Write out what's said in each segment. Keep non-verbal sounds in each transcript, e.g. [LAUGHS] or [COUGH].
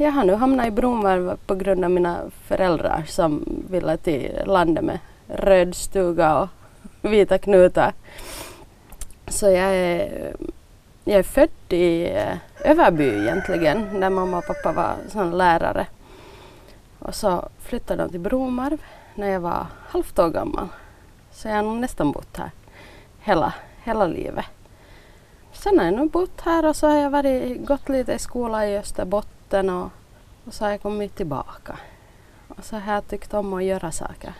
jag har nu hamnat i Bromvarv på grund av mina föräldrar som ville till landet med röd stuga och [LAUGHS] vita knutar. Så jag är, jag är född i eh, Överby egentligen, där mamma och pappa var sån lärare. Och så flyttade de till Bromarv när jag var halvt år gammal. Så jag har nog nästan bott här hela, hela livet. Sen har jag nog bott här och så har jag varit, gått lite i skola i Österbotten och, och så har jag kommit tillbaka. Och så har jag tyckt om att göra saker.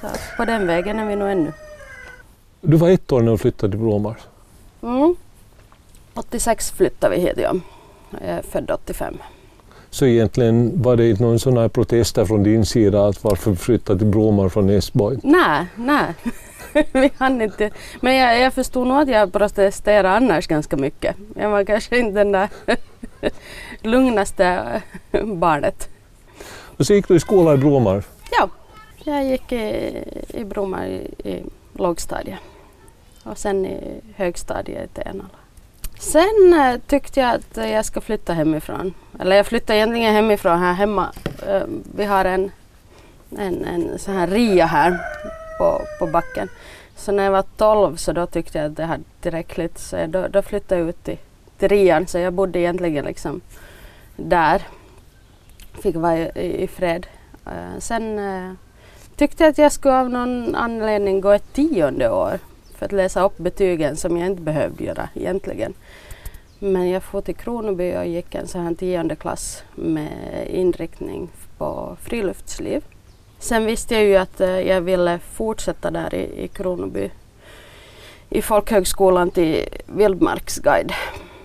Så på den vägen är vi nog ännu. Du var ett år när du flyttade till Blåmar. Mm. 86 flyttade vi hit, ja. Jag är född 85. Så egentligen var det inte någon sån här protester från din sida att varför flytta till Blåmar från Esborg? Nej, nej. [LAUGHS] vi hann inte. Men jag, jag förstod nog att jag protesterade annars ganska mycket. Jag var kanske inte den där [LAUGHS] lugnaste barnet. Och så gick du i skola i Blåmar? Ja, jag gick i, i Bromar i, i lågstadiet och sen i högstadiet i Tenala. Sen eh, tyckte jag att jag ska flytta hemifrån. Eller jag flyttade egentligen hemifrån här hemma. Eh, vi har en, en, en sån här ria här på, på backen. Så när jag var 12 så då tyckte jag att det hade tillräckligt så då, då flyttade jag ut till, trean, så jag bodde egentligen liksom där. Fick vara i, i fred. Uh, sen uh, tyckte jag att jag skulle av någon anledning gå ett tionde år för att läsa upp betygen som jag inte behövde göra egentligen. Men jag får till Kronoby och gick en sån här tionde klass med inriktning på friluftsliv. Sen visste jag ju att uh, jag ville fortsätta där i, i Kronoby i folkhögskolan till vildmarksguide.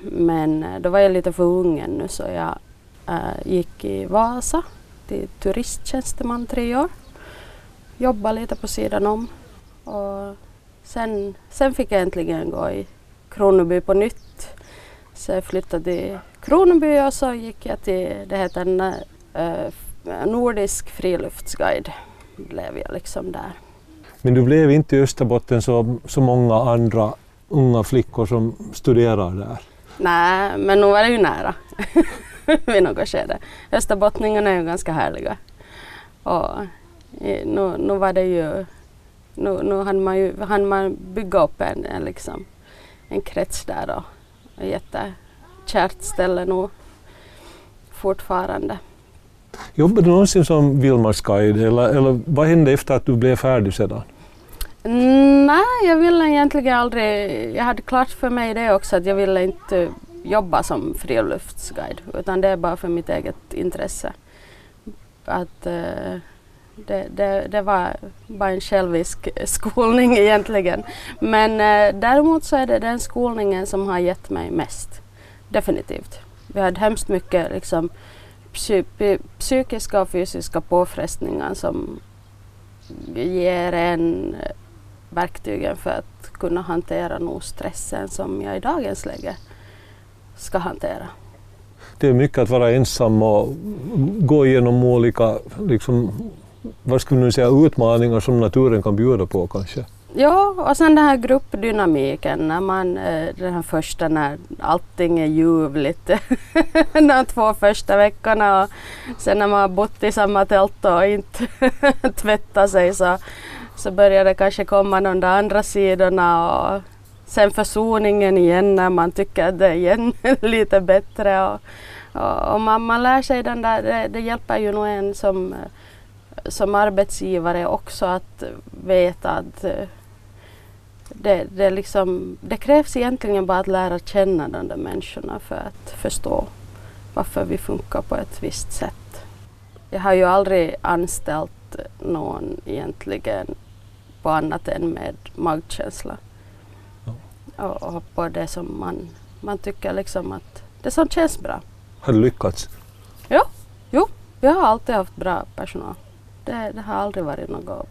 Men eh, då var jag lite för ung ännu så jag eh, gick i Vasa till turisttjänsteman tre år. Jobbade lite på sidan om. Och sen, sen fick jag äntligen gå i Kronoby på nytt. Så jag flyttade till Kronoby och så gick jag till, det heter en, äh, eh, Nordisk friluftsguide. Blev jag liksom där. Men du blev inte i Österbotten så, så många andra unga flickor som studerar där? Nej, men nu var det ju nära. [LAUGHS] vid något skede. Österbottningarna är ju ganska härliga. Och eh, nu, nu var det ju, nu, nu hann man ju hann man bygga upp en, en, liksom, en krets där och ett jättekärt ställe nog fortfarande. Jobbade du någonsin som vildmarksguide eller, eller vad hände efter att du blev färdig sedan? Nej, jag ville egentligen aldrig, jag hade klart för mig det också att jag ville inte jobba som friluftsguide utan det är bara för mitt eget intresse. Att, uh, det, det, det, var bara en självisk [LAUGHS] skolning egentligen. Men uh, däremot så är det den skolningen som har gett mig mest. Definitivt. Vi hade hemskt mycket liksom, psy psykiska och fysiska påfrestningar som ger en verktygen för att kunna hantera nog stressen som jag i dagens läge ska hantera. Det är mycket att vara ensam och gå igenom olika liksom, vad skulle du säga, utmaningar som naturen kan bjuda på kanske. Ja, och sen den här gruppdynamiken, när man, eh, den här första när allting är ljuvligt, [LAUGHS] de två första veckorna och sen när man har bott i samma tält och inte [LAUGHS] tvättat sig så, så börjar det kanske komma de där andra sidorna och sen försoningen igen när man tycker att det är igen [LAUGHS] lite bättre. Och, och, och man, man, lär sig den där, det, det, hjälper ju nog en som, som arbetsgivare också att veta att eh, det, det, liksom, det krävs egentligen bara att lära känna de där människorna för att förstå varför vi funkar på ett visst sätt. Jag har ju aldrig anställt någon egentligen på annat än med magkänsla och, och på det som man, man tycker liksom att det som känns bra. Har du lyckats? Ja, jo, vi har alltid haft bra personal. Det, det har aldrig varit något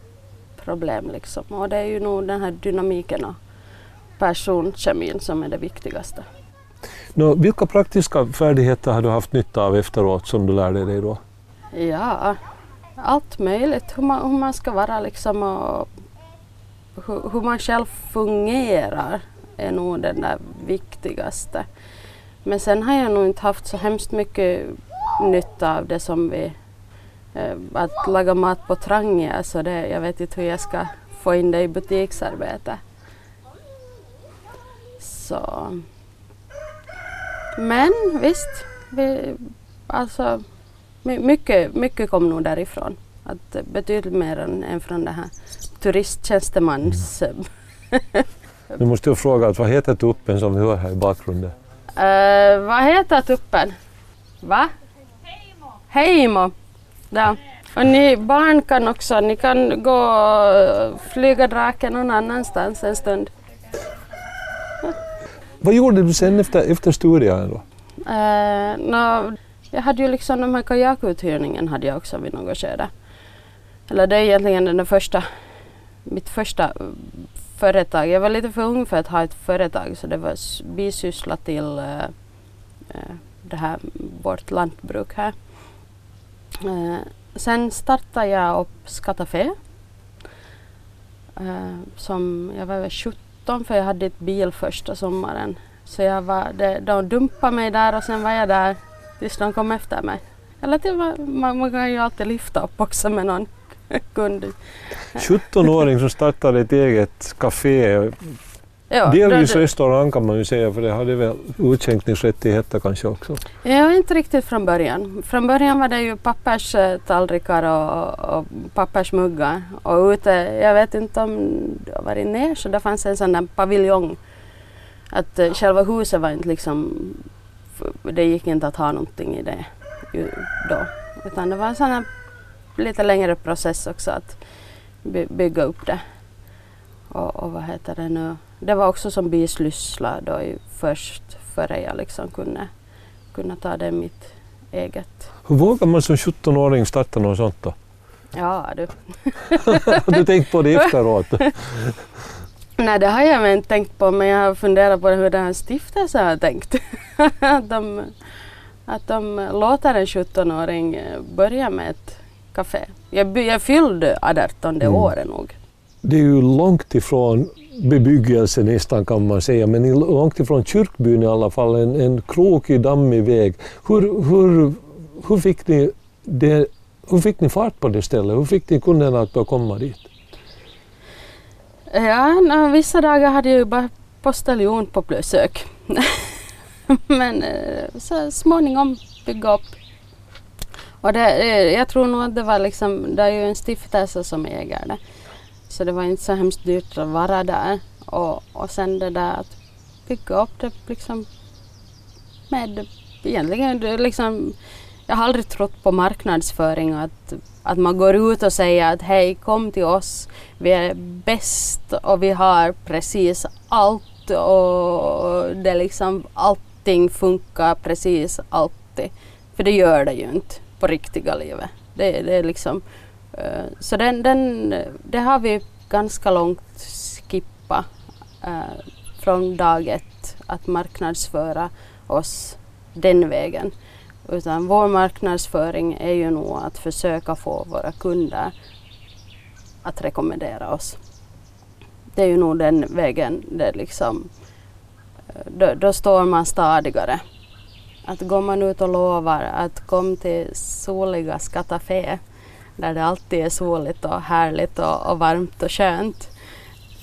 problem liksom. Och det är ju nog den här dynamiken och personkemin som är det viktigaste. Nå, vilka praktiska färdigheter har du haft nytta av efteråt som du lärde dig då? Ja, allt möjligt. Hur man, hur man ska vara liksom och hur, hur man själv fungerar är nog den där viktigaste. Men sen har jag nog inte haft så hemskt mycket nytta av det som vi... Eh, att laga mat på Trangia, alltså det, jag vet inte hur jag ska få in det i butiksarbete. Så... Men visst, vi, alltså, mycket, mycket kom nog därifrån. Att betydligt mer än, än från det här turisttjänstemans... Mm. [LAUGHS] nu måste jag fråga, vad heter tuppen som vi hör här i bakgrunden? Uh, vad heter tuppen? Va? Heimo. Heimo. Ja. Och ni barn kan också, ni kan gå och flyga draken någon annanstans en stund. Vad gjorde du sen efter, efter studierna då? Uh, no, jag hade ju liksom de här kajakuthyrningen hade jag också vid något skede. Eller det är egentligen den första, mitt första eh, företag. Jag var lite för ung för att ha ett företag så det var bisyssla till uh, det här, vårt lantbruk här. Uh, sen startade jag upp Skatafé. som jag var 17 för jag hade ett bil första sommaren. Så jag var, det, de dumpade mig där och sen var jag där tills de kom efter mig. Eller till, man, man kan ju alltid lyfta upp också med någon [LAUGHS] kund. 17-åring som startade ett eget café. Ja, Delvis restaurang kan man ju säga för det hade väl utskänkningsrättigheter kanske också? Ja, inte riktigt från början. Från början var det ju papperstallrikar och, och pappersmuggar. Och ute, jag vet inte om det varit ner, så det fanns en sån där paviljong. Att uh, själva huset var inte liksom, det gick inte att ha någonting i det då. Utan det var en sån här lite längre process också att by bygga upp det. Och, och, vad heter det nu? Det var också som bisyssla då i först före jag liksom kunde, kunde ta det mitt eget. Hur vågar man som 17-åring starta något sånt då? Ja du. [LAUGHS] har du tänkt på det efteråt? [LAUGHS] Nej det har jag inte tänkt på men jag har funderat på hur den här stiftelsen har tänkt. [LAUGHS] att, de, att de låter en 17-åring börja med ett café. Jag, jag fyllde 18 mm. året nog. Det är ju långt ifrån bebyggelse nästan kan man säga, men långt ifrån kyrkbyn i alla fall, en, en krokig, dammig väg. Hur, hur, hur, fick ni det, hur fick ni fart på det stället? Hur fick ni kunderna att komma dit? Ja, vissa dagar hade jag ju bara postiljon på besök. [LAUGHS] men eh, så småningom bygga upp och det, eh, jag tror nog att det var liksom, det är ju en stiftelse som äger det. Så det var inte så hemskt dyrt att vara där. Och, och sen det där att bygga upp det liksom med egentligen liksom, jag har aldrig trott på marknadsföring och att, att man går ut och säger att hej kom till oss, vi är bäst och vi har precis allt och det liksom allting funkar precis alltid. För det gör det ju inte på riktiga livet. Det, det är liksom, uh, så den, den, det har vi ganska långt skippat uh, från dag ett att marknadsföra oss den vägen. Utan vår marknadsföring är ju nog att försöka få våra kunder att rekommendera oss. Det är ju nog den vägen det liksom, eh, då, då står man stadigare att går man ut och lovar att kom till soliga Skatafé där det alltid är soligt och härligt och, och varmt och skönt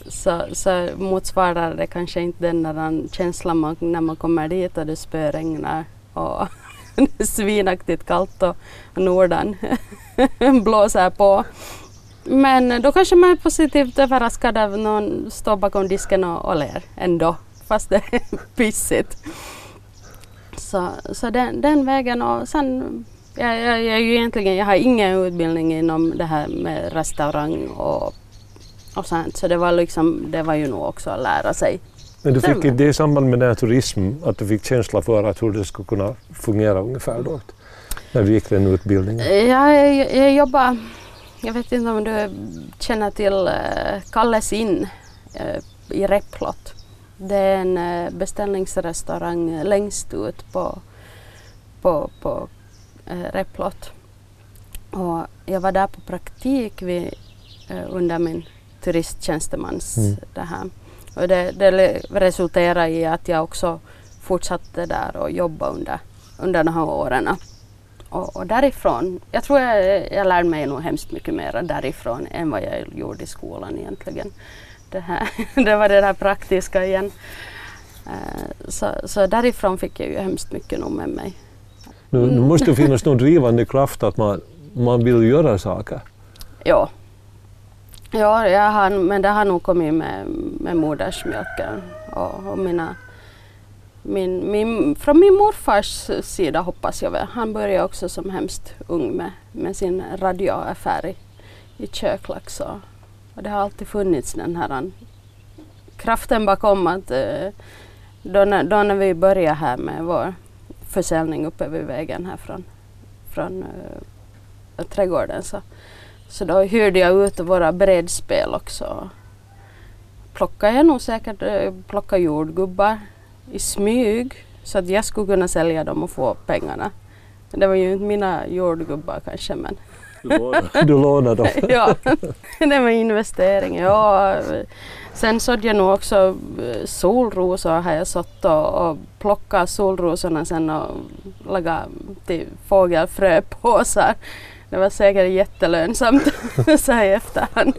så, så motsvarar det kanske inte den där känslan man, när man kommer dit och det spöregnar och [LAUGHS] svinaktigt kallt och, Nordan [LAUGHS] blåser på. Men då kanske man är positivt överraskad av någon står bakom disken och, och ler ändå fast det är [LAUGHS] pissigt. Så, så den, den vägen och sen jag, jag, jag, egentligen, jag har ingen utbildning inom det här med restaurang och, och sånt så det var, liksom, det var ju nog också att lära sig. Men du fick det i samband med den här turism, att du fick känsla för att hur det skulle kunna fungera ungefär då? När du gick den utbildningen? Ja, jag, jag jobbade, jag vet inte om du känner till uh, Kalles in uh, i Replot. Det är en eh, beställningsrestaurang längst ut på, på, på eh, Replot. Och jag var där på praktik vid, eh, under min turisttjänstemans mm. det här. Och det, det resulterade i att jag också fortsatte där och jobbade under, under de här åren. Och, och därifrån, jag tror jag, jag lärde mig nog hemskt mycket mer därifrån än vad jag gjorde i skolan egentligen. Det, här, [LAUGHS] det var det där praktiska igen. Eh, så, så därifrån fick jag ju hemskt mycket nog med mig. Nu, nu måste det finnas någon drivande kraft att man, man vill göra saker. Ja. Ja, jag har, men det har nog kommit med, med modersmjölken och, och mina min, min, från min morfars sida hoppas jag väl. Han började också som hemskt ung med, med sin radioaffär i, i Köklax. Och, och det har alltid funnits den här kraften bakom att eh, då, när, då när vi började här med vår försäljning uppe vid vägen här från, från uh, trädgården så, så då hyrde jag ut våra bredspel också. Plockade jag nog säkert uh, plocka jordgubbar i smyg så att jag skulle kunna sälja dem och få pengarna. Det var ju inte mina jordgubbar kanske men du lånade dem? [LAUGHS] ja, [LAUGHS] det var investering. Ja. Sen sådde jag nog också eh, solrosor har jag sått och, och plockat solrosorna sen och lagat till fågelfröpåsar. Det var säkert jättelönsamt [LAUGHS] så här i efterhand.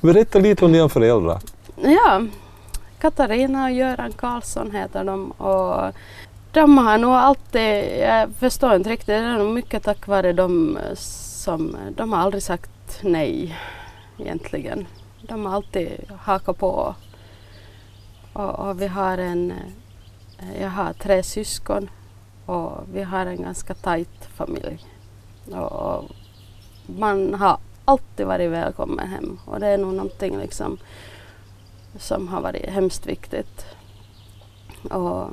Berätta lite om dina föräldrar. Ja, Katarina och Göran Karlsson heter de. Och de har nog alltid, jag förstår inte riktigt, det är nog mycket tack vare dem som, de har aldrig sagt nej egentligen. De har alltid hakat på. Och, och vi har en, jag har tre syskon och vi har en ganska tajt familj. Och, man har alltid varit välkommen hem och det är nog någonting liksom som har varit hemskt viktigt. Och,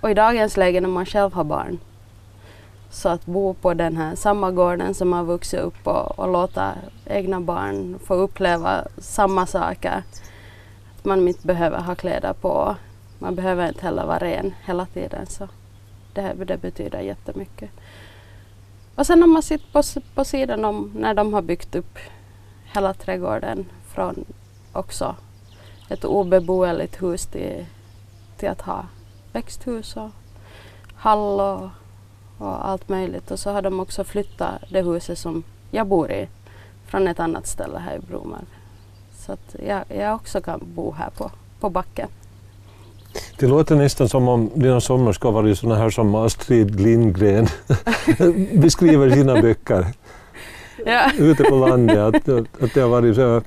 och i dagens läge när man själv har barn så att bo på den här samma gården som man vuxit upp och, och låta egna barn få uppleva samma saker. Att man inte behöver ha kläder på. Man behöver inte heller vara ren hela tiden. Så det, det betyder jättemycket. Och sen om man sitter på, på sidan om när de har byggt upp hela trädgården från också ett obeboeligt hus till, till att ha växthus och hall och, och allt möjligt. Och så har de också flyttat det huset som jag bor i från ett annat ställe här i Bromar. Så att jag, jag också kan bo här på, på backen. Det låter nästan som om dina sommar ska vara sådana här som Astrid Lindgren [LAUGHS] beskriver sina böcker. Ja. Ute på landet, att, att det har varit så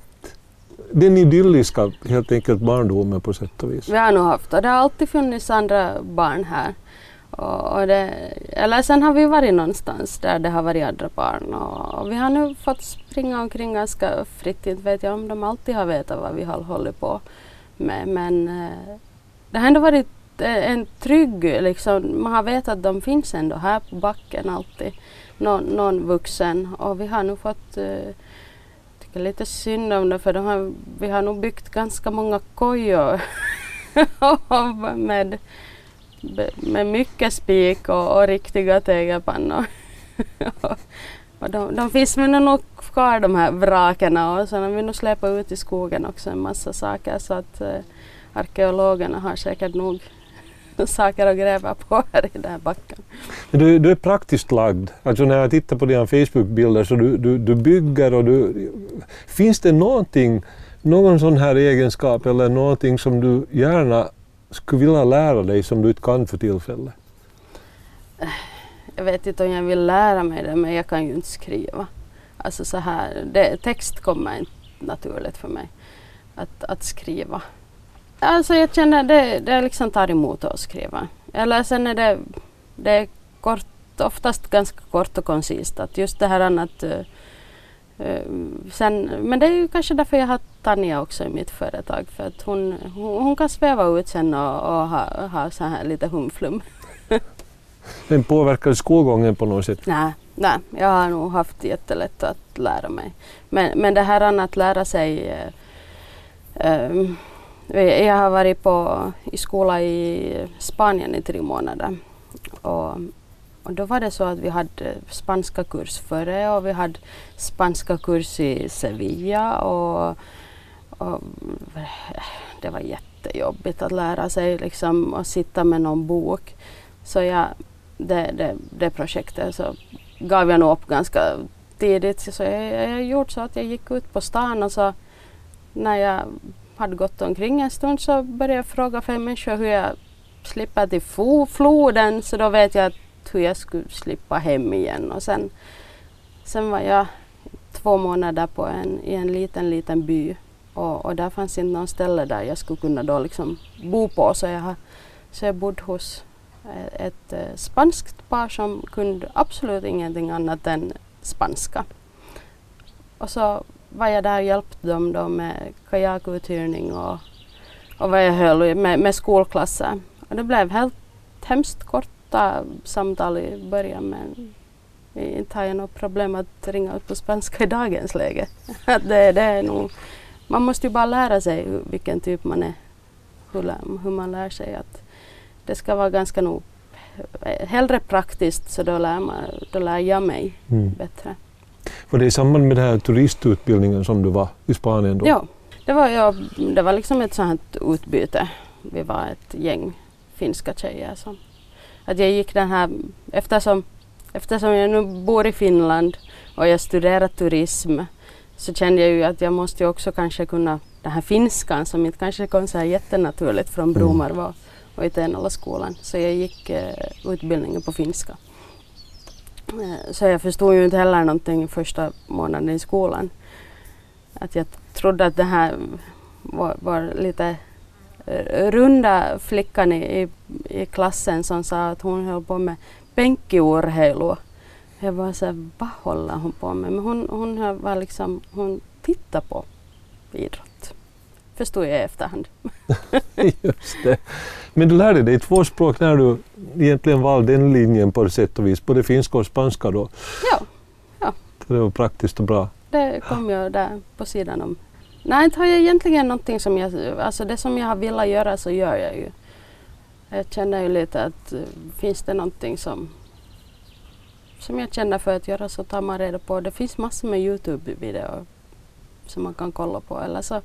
den idylliska helt enkelt barndomen på sätt och vis. Vi har nog haft och det har alltid funnits andra barn här. Och, och det, eller sen har vi varit någonstans där det har varit andra barn och, och vi har nu fått springa omkring ganska fritt. Inte vet jag om de alltid har vetat vad vi har hållit på med men eh, det har ändå varit eh, en trygg, liksom, man har vetat att de finns ändå här på backen alltid. Någon, någon vuxen och vi har nu fått eh, uh, tycker lite synd om det för de har, vi har nog byggt ganska många kojor [LAUGHS] med, med mycket spik och, och riktiga tegelpannor. [LAUGHS] och de, de finns väl nog kvar de här vraken och sen har vi nog släpat ut i skogen också en massa saker så att eh, arkeologerna har säkert nog [LAUGHS] saker att gräva på här i den här backen. Du, du är praktiskt lagd. Alltså när jag tittar på dina Facebook-bilder så du, du, du bygger och du... Finns det någonting, någon sån här egenskap eller någonting som du gärna skulle vilja lära dig som du inte kan för tillfället? Jag vet inte om jag vill lära mig det men jag kan ju inte skriva. Alltså så här, det, text kommer inte naturligt för mig att, att skriva. Alltså jag känner det, det liksom tar emot att skriva. Eller sen är det, det är kort, oftast ganska kort och koncist. Att just det här annat uh, sen, men det är ju kanske därför jag har Tanja också i mitt företag. För att hon, hon, hon kan sväva ut sen och, och ha, ha så här lite humflum. [LAUGHS] Men påverkar skolgången på något sätt? Nej, nej, jag har nog haft jättelätt att lära mig. Men, men det här att lära sig uh, um, Eh, jag har varit på, i skola i Spanien i tre månader. Och, och då var det så att vi hade spanska kurs före och vi hade spanska kurs i Sevilla. Och, och eh, det var jättejobbigt att lära sig liksom, att sitta med någon bok. Så jag, det, det, det projektet så gav jag nog upp ganska tidigt. Så jag, jag gjorde så att jag gick ut på stan och så när jag hade gått omkring en stund så började jag fråga fem människor hur jag slipper till floden så då vet jag hur jag skulle slippa hem igen. Och sen, sen var jag två månader på en, i en liten, liten by och, och där fanns inte någon ställe där jag skulle kunna då liksom bo på så jag, så jag bodde hos eh, ett, ett spanskt par som kunde absolut ingenting annat än spanska. Och så var jag där och hjälpte dem då med kajakuthyrning och, och vad jag höll med, med skolklasser. Och det blev helt hemskt korta samtal i början men inte har jag något problem att ringa ut på spanska i dagens läge. [LAUGHS] det, det är nog, man måste ju bara lära sig vilken typ man är, hur, hur man lär sig att det ska vara ganska nog hellre praktiskt så då lär, man, då lär jag mig mm. bättre. Var det i samband med den här turistutbildningen som du var i Spanien då? Ja, det var, ja, det var liksom ett sånt utbyte. Vi var ett gäng finska tjejer som att jag gick den här eftersom, eftersom jag nu bor i Finland och jag studerar turism så kände jag ju att jag måste också kanske kunna den här finskan som inte kanske kom så här jättenaturligt från mm. Bromarva och i Tenala-skolan. Så jag gick eh, utbildningen på finska. Eh, så jag förstod ju inte heller någonting första månaden i skolan. Att jag trodde att det här var, var lite eh, runda flickan i, i, i, klassen som sa att hon höll på med bänkiurheilu. Jag var så här, vad håller hon på med? Men hon, hon var liksom, hon tittade på idrott. Förstod jag i efterhand. [LAUGHS] Just det. Men du lärde dig två språk när du egentligen valde den linjen på sätt och vis, både finska och spanska då? Ja. ja. Det var praktiskt och bra. Det kom jag där på sidan om. Nej, inte har jag egentligen någonting som jag, alltså det som jag har velat göra så gör jag ju. Jag känner ju lite att uh, finns det någonting som, som jag känner för att göra så tar man reda på. Det finns massor med Youtube-videor som man kan kolla på eller så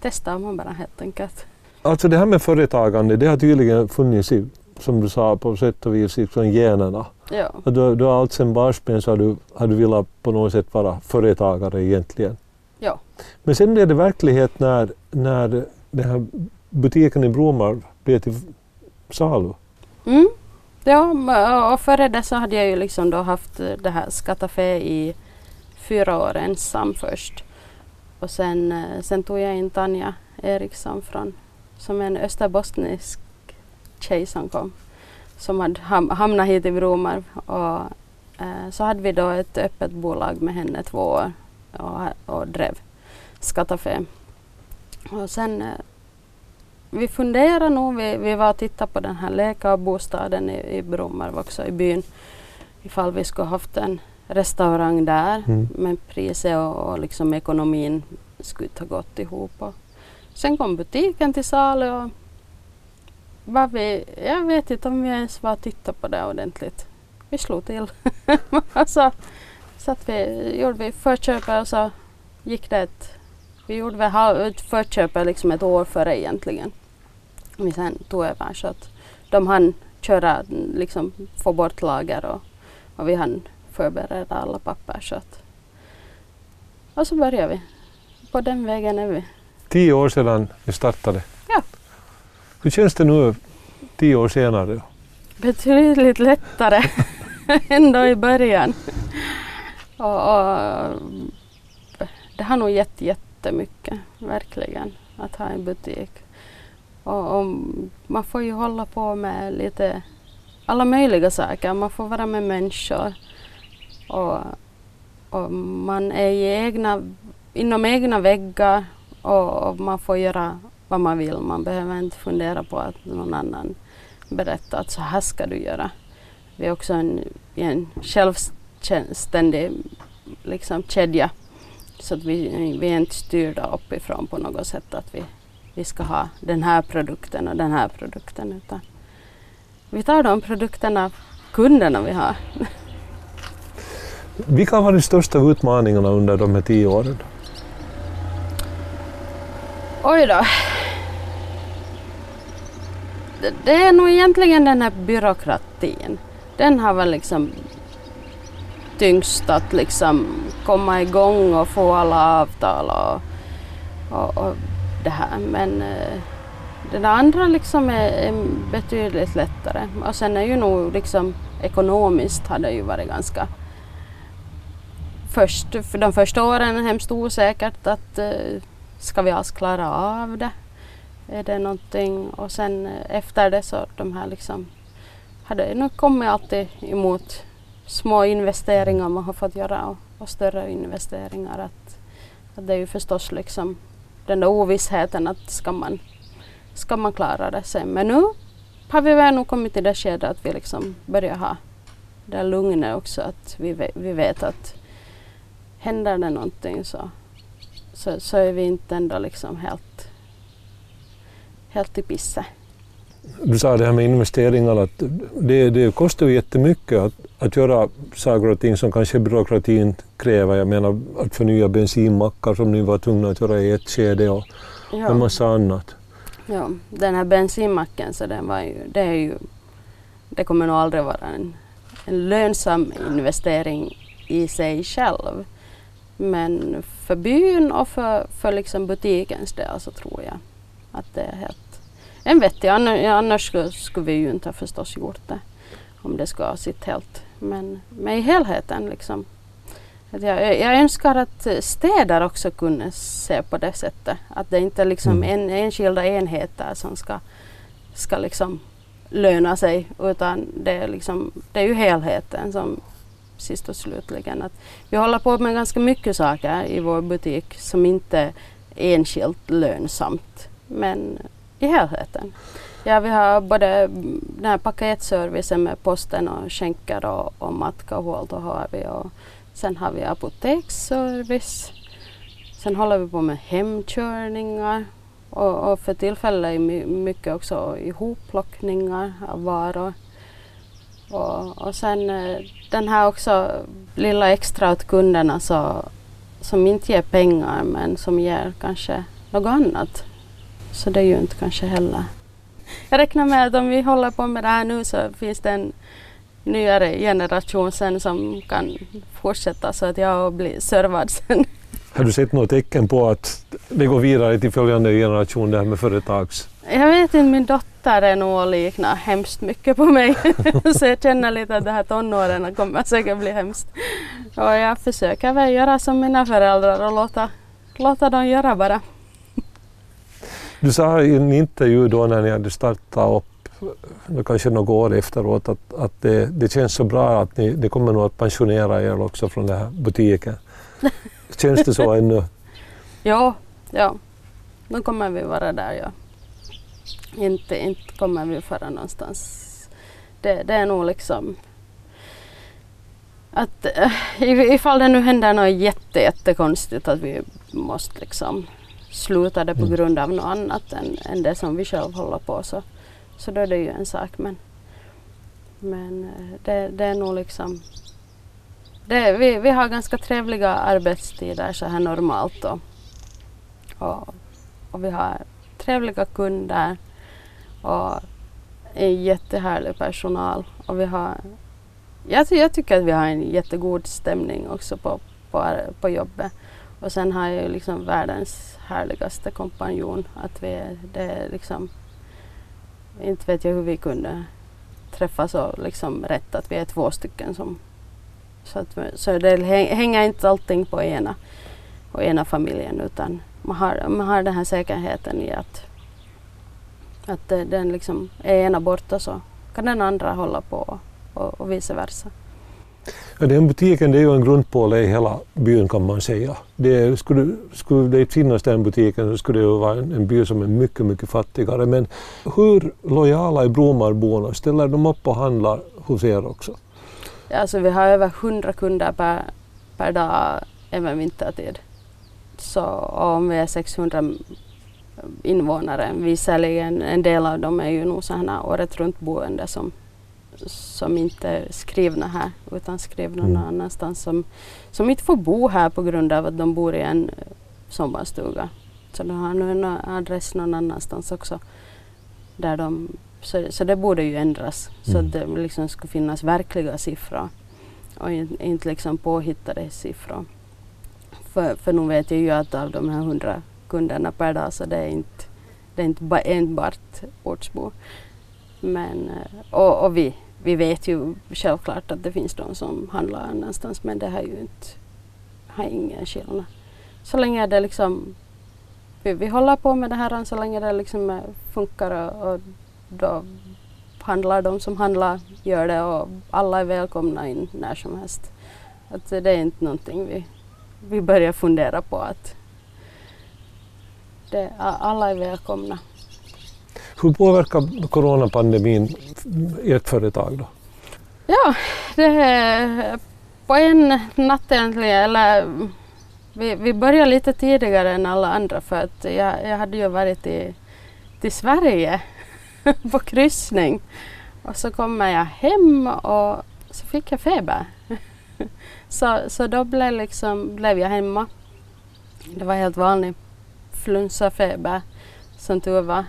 testar man bara helt enkelt. Alltså det här med företagande, det har tydligen funnits i, som du sa, på sätt och vis i generna. Ja. Du, du har allt sedan barnsben så har du, har du velat på något sätt vara företagare egentligen. Ja. Men sen blev det verklighet när, när den här butiken i Bromarv blev till salu. Mm. Ja, och före det så hade jag ju liksom då haft det här Skatafé i fyra år ensam först. Och sen, eh, sen tog jag in Tanja Eriksson från som är en österbosnisk tjej som kom. Som hade hamnat hit i Bromarv. Och, eh, så hade vi då ett öppet bolag med henne två år och, och drev Skatafé. Och sen eh, vi funderade nog, vi, vi var och tittade på den här läkarbostaden i, i Bromarv också i byn. Ifall vi skulle haft en restaurang där. Mm. Men priset och, och liksom ekonomin skulle inte ha gått ihop. Och, Sen kom butiken till salu och var vi, jag vet inte om vi ens var och tittade på det ordentligt. Vi slog till. [LAUGHS] så, så vi gjorde vi förköpet och så gick det ett, vi gjorde väl förköpet liksom ett år före egentligen. Vi sen tog över så att de hann köra, liksom få bort lager och, och vi hann förbereda alla papper så att och så började vi. På den vägen är vi tio år sedan ni startade. Ja. Hur känns det nu tio år senare? Betydligt lättare [LAUGHS] än i början. Och, och, det har nog gett jättemycket, verkligen, att ha en butik. Och, och, man får ju hålla på med lite alla möjliga saker. Man får vara med människor. Och, och man är i egna, inom egna väggar och, man får göra vad man vill. Man behöver inte fundera på att någon annan berättar att så här ska du göra. Vi är också en, en självständig liksom, kedja. Så att vi, vi är inte styrda uppifrån på något sätt att vi, vi ska ha den här produkten och den här produkten. Utan vi tar de produkterna kunderna vi har. [LAUGHS] Vilka har varit de största utmaningarna under de här tio åren? Oj då. Det, det är nog egentligen den här byråkratin. den har väl liksom tyngst att liksom komma igång och få alla avtal och, och, och det här. Men eh, det andra liksom är, är, betydligt lättare. Och sen är ju nog liksom ekonomiskt har det ju varit ganska först, för de första åren hemskt osäkert att eh, ska vi alls klara av det? Är det någonting? Och sen eh, efter det så de här liksom hade nog kommit alltid emot små investeringar man har fått göra och, och större investeringar. Att, att det är ju förstås liksom den där ovissheten att ska man, ska man klara det sen. Men nu har vi väl nog kommit till det skedet att vi liksom börjar ha det lugnet också. Att vi, vi vet att händer det någonting så, så, så är vi inte ändå liksom helt, helt i pisse. Du sa det här med investeringar, att det, det kostar ju jättemycket att, att göra saker och ting som kanske byråkratin kräver. Jag menar att förnya bensinmackar som ni var tvungna att göra i ett skede och ja. en massa annat. Ja, den här bensinmacken så den var ju, det, är ju, det kommer nog aldrig vara en, en lönsam investering i sig själv. Men för byn och för, för liksom butikens del så tror jag att det är helt en vettig. Annars skulle, skulle vi ju inte ha förstås gjort det om det skulle ha sitt helt. Men, men i helheten liksom. Att jag, jag önskar att städer också kunde se på det sättet. Att det inte är liksom mm. en, enskilda enheter som ska, ska liksom löna sig utan det är, liksom, det är ju helheten som sist och slutligen. Att vi håller på med ganska mycket saker i vår butik som inte är enskilt lönsamt. Men i helheten. Ja, vi har både den här paketservicen med posten och skänker och, och matkahuolto har vi och sen har vi apoteksservice. Sen håller vi på med hemkörningar och, och för tillfället mycket också ihopplockningar av varor. Och, och sen eh, den här också lilla extra åt kunderna så, som inte ger pengar men som ger kanske något annat så det är ju inte kanske heller. Jag räknar med att om vi håller på med det här nu så finns det en nyare generation sen som kan fortsätta så att jag blir servad sen. Har du sett något tecken på att det går vidare till följande generation det här med företags... Jag vet inte, min dotter är nog liknar hemskt mycket på mig. [LAUGHS] så jag känner lite att det här tonåren kommer säkert bli hemskt. Och jag försöker väl göra som mina föräldrar och låta, låta dem göra bara. Du sa i en intervju då när ni hade startat upp, kanske några år efteråt, att, att det, det känns så bra att ni, ni kommer nog att pensionera er också från den här butiken. Känns det så ännu? [LAUGHS] ja, ja. Nu kommer vi vara där, ja. Inte, inte kommer vi fara någonstans. Det, det är nog liksom att äh, ifall det nu händer något jätte, jättekonstigt att vi måste liksom slutade på mm. grund av något annat än, än det som vi själv håller på så, så då är det ju en sak. Men, men eh, det, det är nog liksom det, vi, vi har ganska trevliga arbetstider så här normalt och, och, och vi har trevliga kunder och en jättehärlig personal. Och vi har, jag, jag tycker att vi har en jättegod stämning också på, på, på jobbet. Och sen har jag ju liksom världens härligaste kompanjon. Att vi är, det är liksom, inte vet jag hur vi kunde träffas så liksom rätt att vi är två stycken som så, att, så det hänger inte allting på ena, på ena familjen utan man har, man har den här säkerheten i att, att den liksom är ena borta så kan den andra hålla på och, och vice versa. Ja, den butiken det är ju en grundpåle i hela byn kan man säga. Det, skulle, skulle det inte finnas den butiken så skulle det ju vara en, en by som är mycket, mycket fattigare. Men hur lojala är Bromarborna? Ställer de upp och handlar hos er också? Ja, alltså vi har över 100 kunder per, per dag även vintertid. Så om vi är 600 invånare, visserligen en del av dem är ju nog sådana året runt boende som som inte är skrivna här utan skrivna mm. någon annanstans som, som inte får bo här på grund av att de bor i en sommarstuga. Så de har nu en adress någon annanstans också där de Så, så det borde ju ändras så Mm. att det liksom skulle finnas verkliga siffror och in, inte liksom påhittade siffror. För, för nu vet jag ju att av de här hundra kunderna per dag så det är inte, det är inte enbart ortsbor. Men, eh, och, och vi, vi vet ju självklart att det finns de som handlar annanstans men det har ju inte har ingen skillnad. Så länge det liksom vi, vi håller på med det här så länge det liksom eh, funkar och, och då handlar de som handlar gör det och alla är välkomna in när som helst. Att det är inte någonting vi, vi börjar fundera på att det, alla är välkomna. Hur påverkar coronapandemin ert företag då? Ja, det är på en natt egentligen, eller vi, vi började lite tidigare än alla andra för att jag, jag hade ju varit i, till Sverige [LAUGHS] på kryssning och så kommer jag hem och så fick jag feber. [LAUGHS] så, så då blev, liksom, blev jag hemma. Det var helt vanlig flunsafeber som tur var.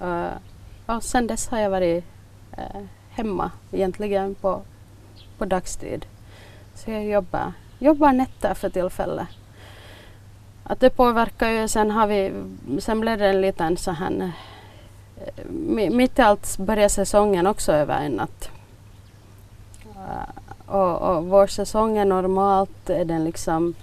Eh, uh, och sen dess har jag varit uh, hemma egentligen på, på dagstid. Så jag jobbar, jobbar nätter för tillfället. Att det påverkar ju, sen har vi, sen blev det en liten så här, eh, mitt i allt börjar säsongen också över en natt. Uh, och, och vår säsong är normalt, är den liksom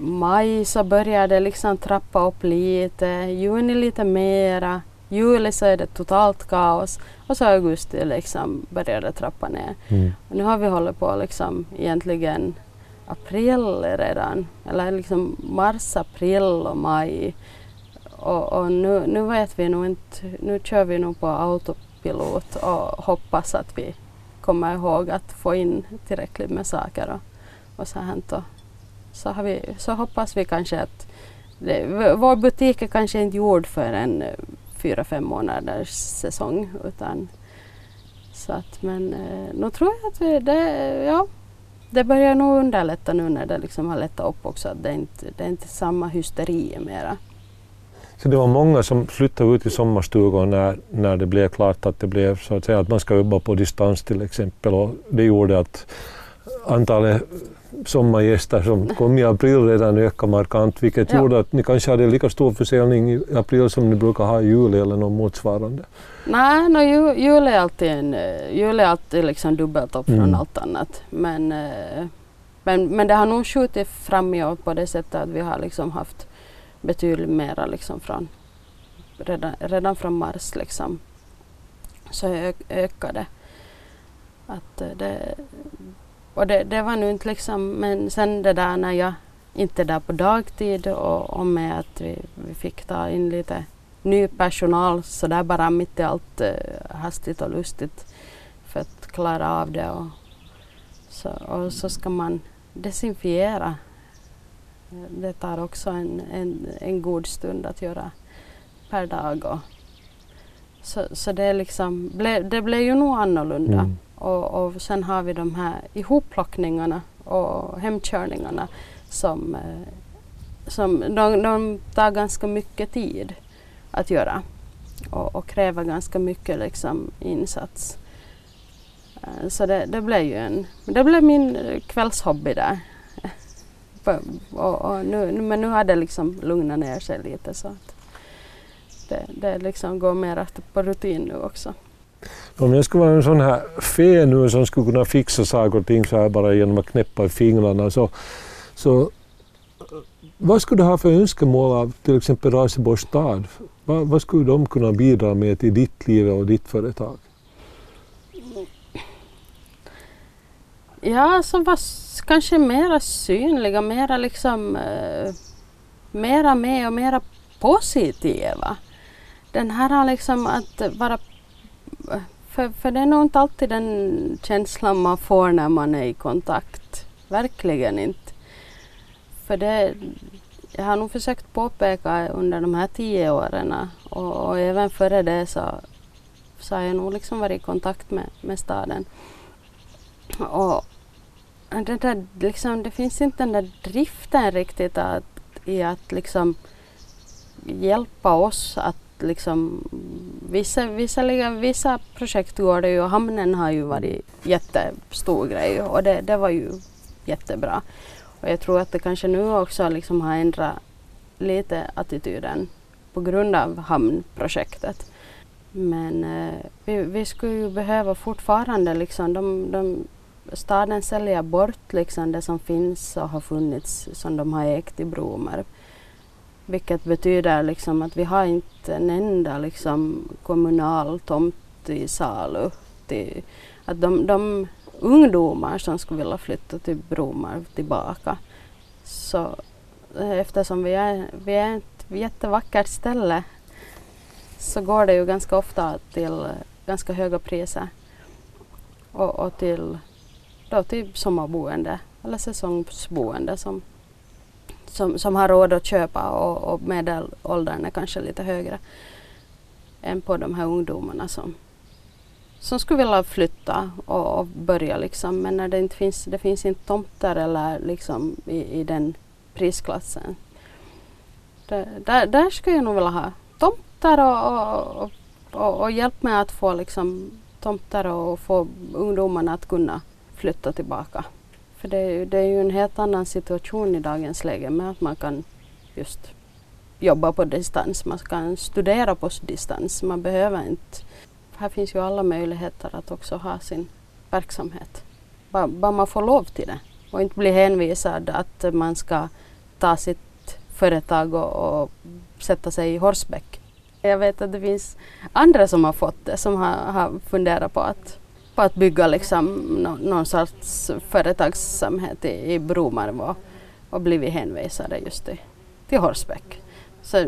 maj så börjar det liksom trappa upp lite, juni lite mera, juli så är det totalt kaos och så augusti liksom börjar det trappa ner. Mm. Nu har vi hållit på liksom egentligen april redan, eller liksom mars, april och maj. Och, och nu, nu vet vi nog inte, nu kör vi nog på autopilot och hoppas att vi kommer ihåg att få in tillräckligt med saker och, och så här. Så, har vi, så hoppas vi kanske att det, vår butik är kanske inte gjord för en eh, fyra, fem månaders säsong utan så att, men eh, nu tror jag att vi, det, ja, det börjar nog underlätta nu när det liksom har lättat upp också. Att det, är inte, det är inte samma hysteri mera. Så det var många som flyttade ut i sommarstugor när, när det blev klart att det blev så att säga att man ska jobba på distans till exempel och det gjorde att antalet sommargäster som kom i april redan ökade markant vilket Ja. gjorde att ni kanske hade lika stor försäljning i april som ni brukar ha i juli eller något motsvarande. Nej, no, ju, jul är alltid, en, eh, jul är alltid liksom dubbelt upp Mm. från allt annat. Men, eh, men, men det har nog skjutit fram i år på det sättet att vi har liksom haft betydligt mera liksom från, redan, redan från mars liksom. Så ö, ökade att eh, det. Och det, det var nu inte liksom, men sen det där när jag inte är där på dagtid och, och med att vi, vi fick ta in lite ny personal så där bara mitt i allt eh, hastigt och lustigt för att klara av det. Och så, och så ska man desinfiera. Det tar också en, en, en god stund att göra per dag. Och så, så det, är liksom, ble, det blev ju nog annorlunda. Mm. Och, och sen har vi de här ihopplockningarna och hemkörningarna som, eh, som de, de tar ganska mycket tid att göra och, och kräver ganska mycket liksom, insats. Eh, så det, det blev ju en, det blev min kvällshobby där. [LAUGHS] Och, och nu, nu- men nu har det liksom lugnat ner sig lite så att det, det liksom går mer på rutin nu också. Om jag skulle vara en sån här fe nu som skulle kunna fixa saker och ting så här bara genom att knäppa i fingrarna så, så vad skulle du ha för önskemål av till exempel Raseborgs stad? Vad, vad skulle de kunna bidra med till ditt liv och ditt företag? Ja, alltså, som var kanske mera synliga, mera liksom eh, mera med och mera positiva. Den här liksom att vara för, för det är nog inte alltid den känslan man får när man är i kontakt. Verkligen inte. För det, jag har nog försökt påpeka under de här tio åren och, och även före det så, så har jag nog liksom varit i kontakt med, med staden. Och det, där, liksom, det finns inte den där driften riktigt att, i att liksom hjälpa oss att liksom vissa, vissa, vissa projekt går det ju och hamnen har ju varit jättestor grej och det, det var ju jättebra. Och jag tror att det kanske nu också liksom har ändrat lite attityden på grund av hamnprojektet. Men eh, vi, vi, skulle ju behöva fortfarande liksom, de, de, staden säljer bort liksom det som finns och har funnits som de har ägt i Bromarv. Vilket betyder liksom att vi har inte en enda liksom kommunal tomt i salu. Till, att de, de ungdomar som skulle vilja flytta till Bromarv tillbaka. Så eh, eftersom vi är, vi är ett jättevackert ställe så går det ju ganska ofta till eh, ganska höga priser. Och, och till, då till sommarboende eller säsongsboende som, som, som har råd att köpa och, och medelåldern är kanske lite högre än på de här ungdomarna som, som skulle vilja flytta och, och, börja liksom. Men när det inte finns, det finns inte tomter eller liksom i, i den prisklassen. Det, där, där skulle jag nog vilja ha tomter och, och, och, och hjälp med att få liksom tomter och få ungdomarna att kunna flytta tillbaka. För det är, ju, det är ju en helt annan situation i dagens läge med att man kan just jobba på distans, man kan studera på distans. Man behöver inte här finns ju alla möjligheter att också ha sin verksamhet. Bara, bara man får lov till det och inte bli hänvisad att man ska ta sitt företag och, och sätta sig i Horsbäck. Jag vet att det finns andra som har fått det, som har, har funderat på att, på att bygga liksom no, någon sorts företagsamhet i, i Bromarv och, och blivit hänvisade just till, till Horsbäck. Så,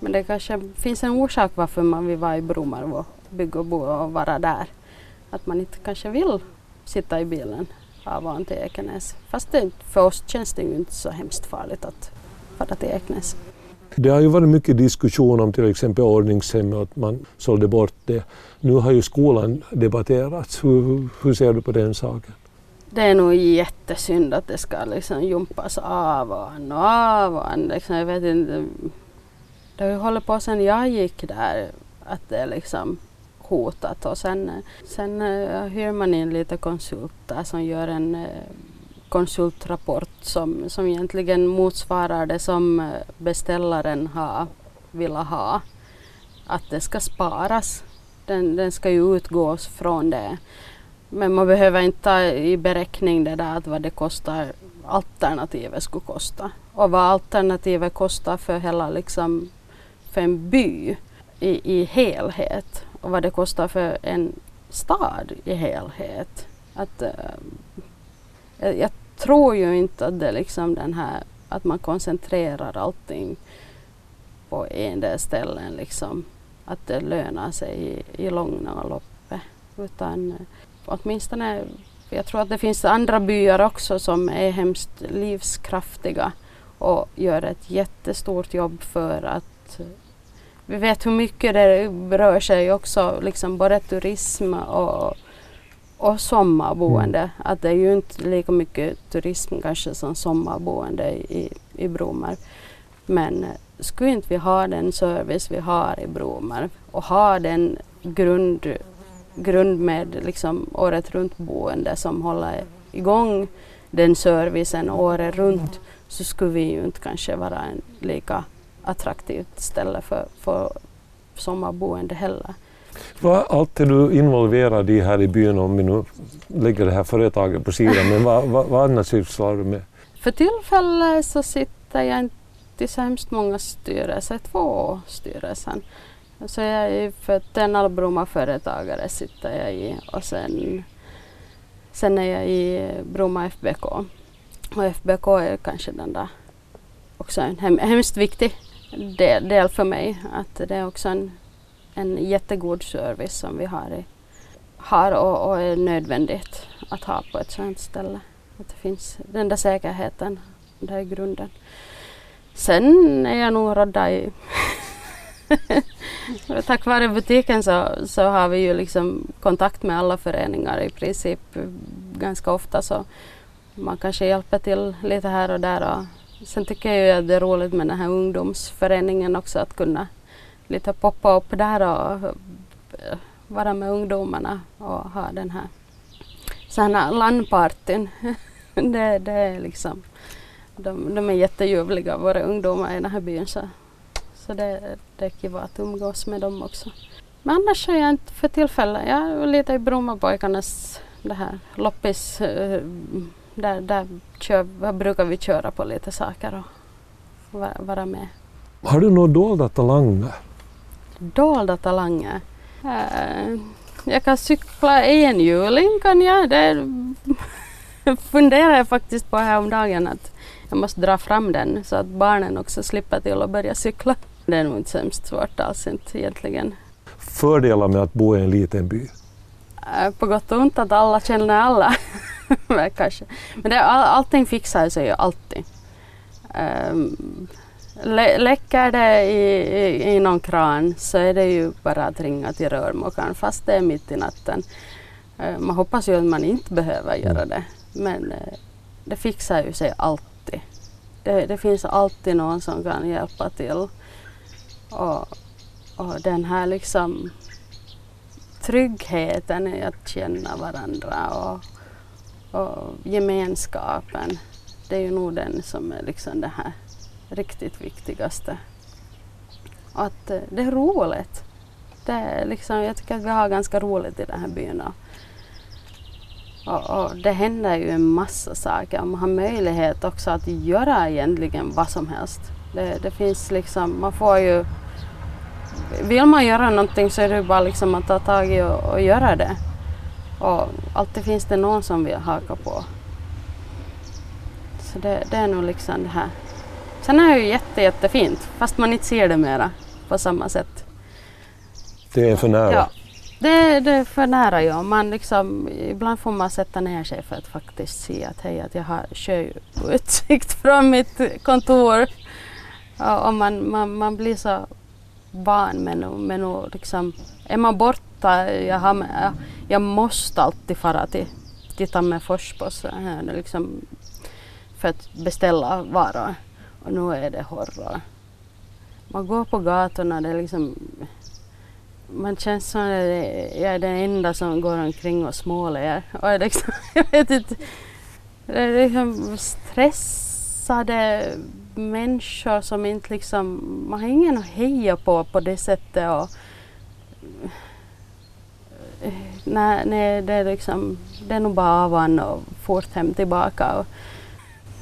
men det kanske finns en orsak varför man vill vara i Bromarv och bygga och bo och vara där. Att man inte kanske vill sitta i bilen av och till Ekenäs. Fast det, för oss känns det ju inte så hemskt farligt att fara till Ekenäs. Det har ju varit mycket diskussion om till exempel ordningshem och att man sålde bort det. Nu har ju skolan debatterats. Hur, hur ser du på den saken? Det är nog jättesynd att det ska liksom jumpas av och an och av och an. Liksom, jag vet inte. Det har ju hållit på sedan jag gick där att det är liksom hotat och sen, sen eh, hyr man in lite konsulter som gör en eh, konsultrapport som, som egentligen motsvarar det som eh, beställaren har velat ha. Att det ska sparas. Den, den ska ju utgås från det. Men man behöver inte ta i beräkning det där att vad det kostar alternativet skulle kosta. Och vad alternativet kostar för hela liksom för en by i, i helhet och vad det kostar för en stad i helhet. Att, uh, jag, jag, tror ju inte att det är liksom den här att man koncentrerar allting på en del ställen liksom. Att det lönar sig i, i långa loppet. Utan eh, åtminstone, jag tror att det finns andra byar också som är hemskt livskraftiga och gör ett jättestort jobb för att eh, vi vet hur mycket det rör sig också, liksom både turism och, och sommarboende. Mm. Att det är ju inte lika mycket turism kanske som sommarboende i, i Bromarv. Men skulle inte vi ha den service vi har i Bromarv och ha den grund, grund med liksom året runt boende som håller igång den servicen året runt så skulle vi ju inte kanske vara en lika attraktivt ställe för, för sommarboende heller. Vad allt är du involverad i här i byn om vi nu lägger det här företaget på sidan, men vad, vad, vad annars sysslar du med? För tillfället så sitter jag inte i så hemskt många styrelser, två styrelser. Så jag är för Tenalbromma företagare sitter jag i och sen, sen är jag i Bromma FBK. Och FBK är kanske den där också en hem, hemskt viktig del, del för mig. Att det är också en, en jättegod service som vi har, i, har och, och är nödvändigt att ha på ett sådant ställe. Att det finns den där säkerheten, det är grunden. Sen är jag nog rådda i [LAUGHS] Tack vare butiken så, så har vi ju liksom kontakt med alla föreningar i princip ganska ofta så man kanske hjälper till lite här och där och Sen tycker jag ju att det är roligt med den här ungdomsföreningen också att kunna lite poppa upp där och eh, vara med ungdomarna och ha den här sådana landpartyn. [LAUGHS] det, det är liksom, de, de är jätteljuvliga våra ungdomar i den här byn så, så det, det är kul att umgås med dem också. Men annars är jag inte för tillfället, jag är lite i Brommapojkarnas det här loppis eh, där, där kör, brukar vi köra på lite saker och vara med. Har du några dolda talanger? Dolda talanger? Uh, jag kan cykla enhjuling kan jag. Det [LAUGHS] funderar jag faktiskt på häromdagen att jag måste dra fram den så att barnen också slipper till att börja cykla. Det är nog inte så svårt alls inte egentligen. Fördelar med att bo i en liten by? Uh, på gott och ont att alla känner alla. [LAUGHS] kanske. Men det, all, allting fixar sig ju alltid. Um, läcker det i, i, i någon kran så är det ju bara att ringa till rörmokaren fast det är mitt i natten. Uh, man hoppas ju att man inte behöver göra mm. det. Men uh, det fixar ju sig alltid. Det, det, finns alltid någon som kan hjälpa till. Och, och den här liksom tryggheten i att känna varandra och, och gemenskapen. Det är ju nog den som är liksom det här riktigt viktigaste. Att eh, det är roligt. Det är liksom, jag tycker att vi har ganska roligt i den här byn. Och, och, det händer ju en massa saker. Man har möjlighet också att göra egentligen vad som helst. Det, det finns liksom, man får ju... Vill man göra någonting så är det bara liksom att ta tag i och, och göra det. Och alltid finns det någon som vill haka på. Så det, det är nog liksom det här. Sen är det ju jätte, jättefint fast man inte ser det mera på samma sätt. Det är för nära? Ja, det, det är för nära ja. Man liksom, ibland får man sätta ner sig för att faktiskt se att hej, att jag har sjöutsikt [LAUGHS] från mitt kontor. Och man, man, man blir så van med nu, med liksom, är man borta, jag, har, jag måste alltid fara till, till Tammerfors på så här, liksom, för att beställa varor. Och nu är det horror. Man går på gatorna, det är liksom man känns som att jag är den enda som går omkring och småler. Och liksom, [LAUGHS] jag vet inte, det är liksom stressade människor som inte liksom, man har ingen att heja på på det sättet. Och, nej, nej, det är liksom, det är nog bara avan och fort hem tillbaka. Och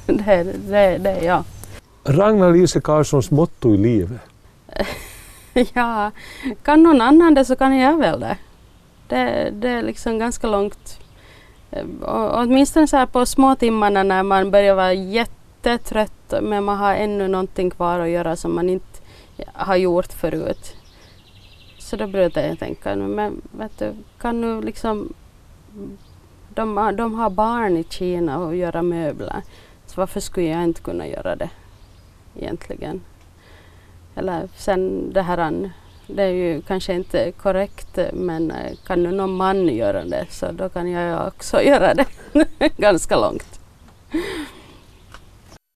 [LAUGHS] det, det, det, ja. Ragnar-Lise Karlssons motto i livet? [LAUGHS] ja, kan någon annan det så kan jag väl det. Det, det är liksom ganska långt. Eh, och, åtminstone så här på småtimmarna när man börjar vara jättetrött men man har ännu någonting kvar att göra som man inte har gjort förut. Så då brukar jag tänka, men vet du, kan nu liksom de, de har barn i Kina och göra möbler. Så varför skulle jag inte kunna göra det? Egentligen. Eller sen det här, det är ju kanske inte korrekt men eh, kan nu någon man göra det så då kan jag också [LAUGHS] göra det ganska långt.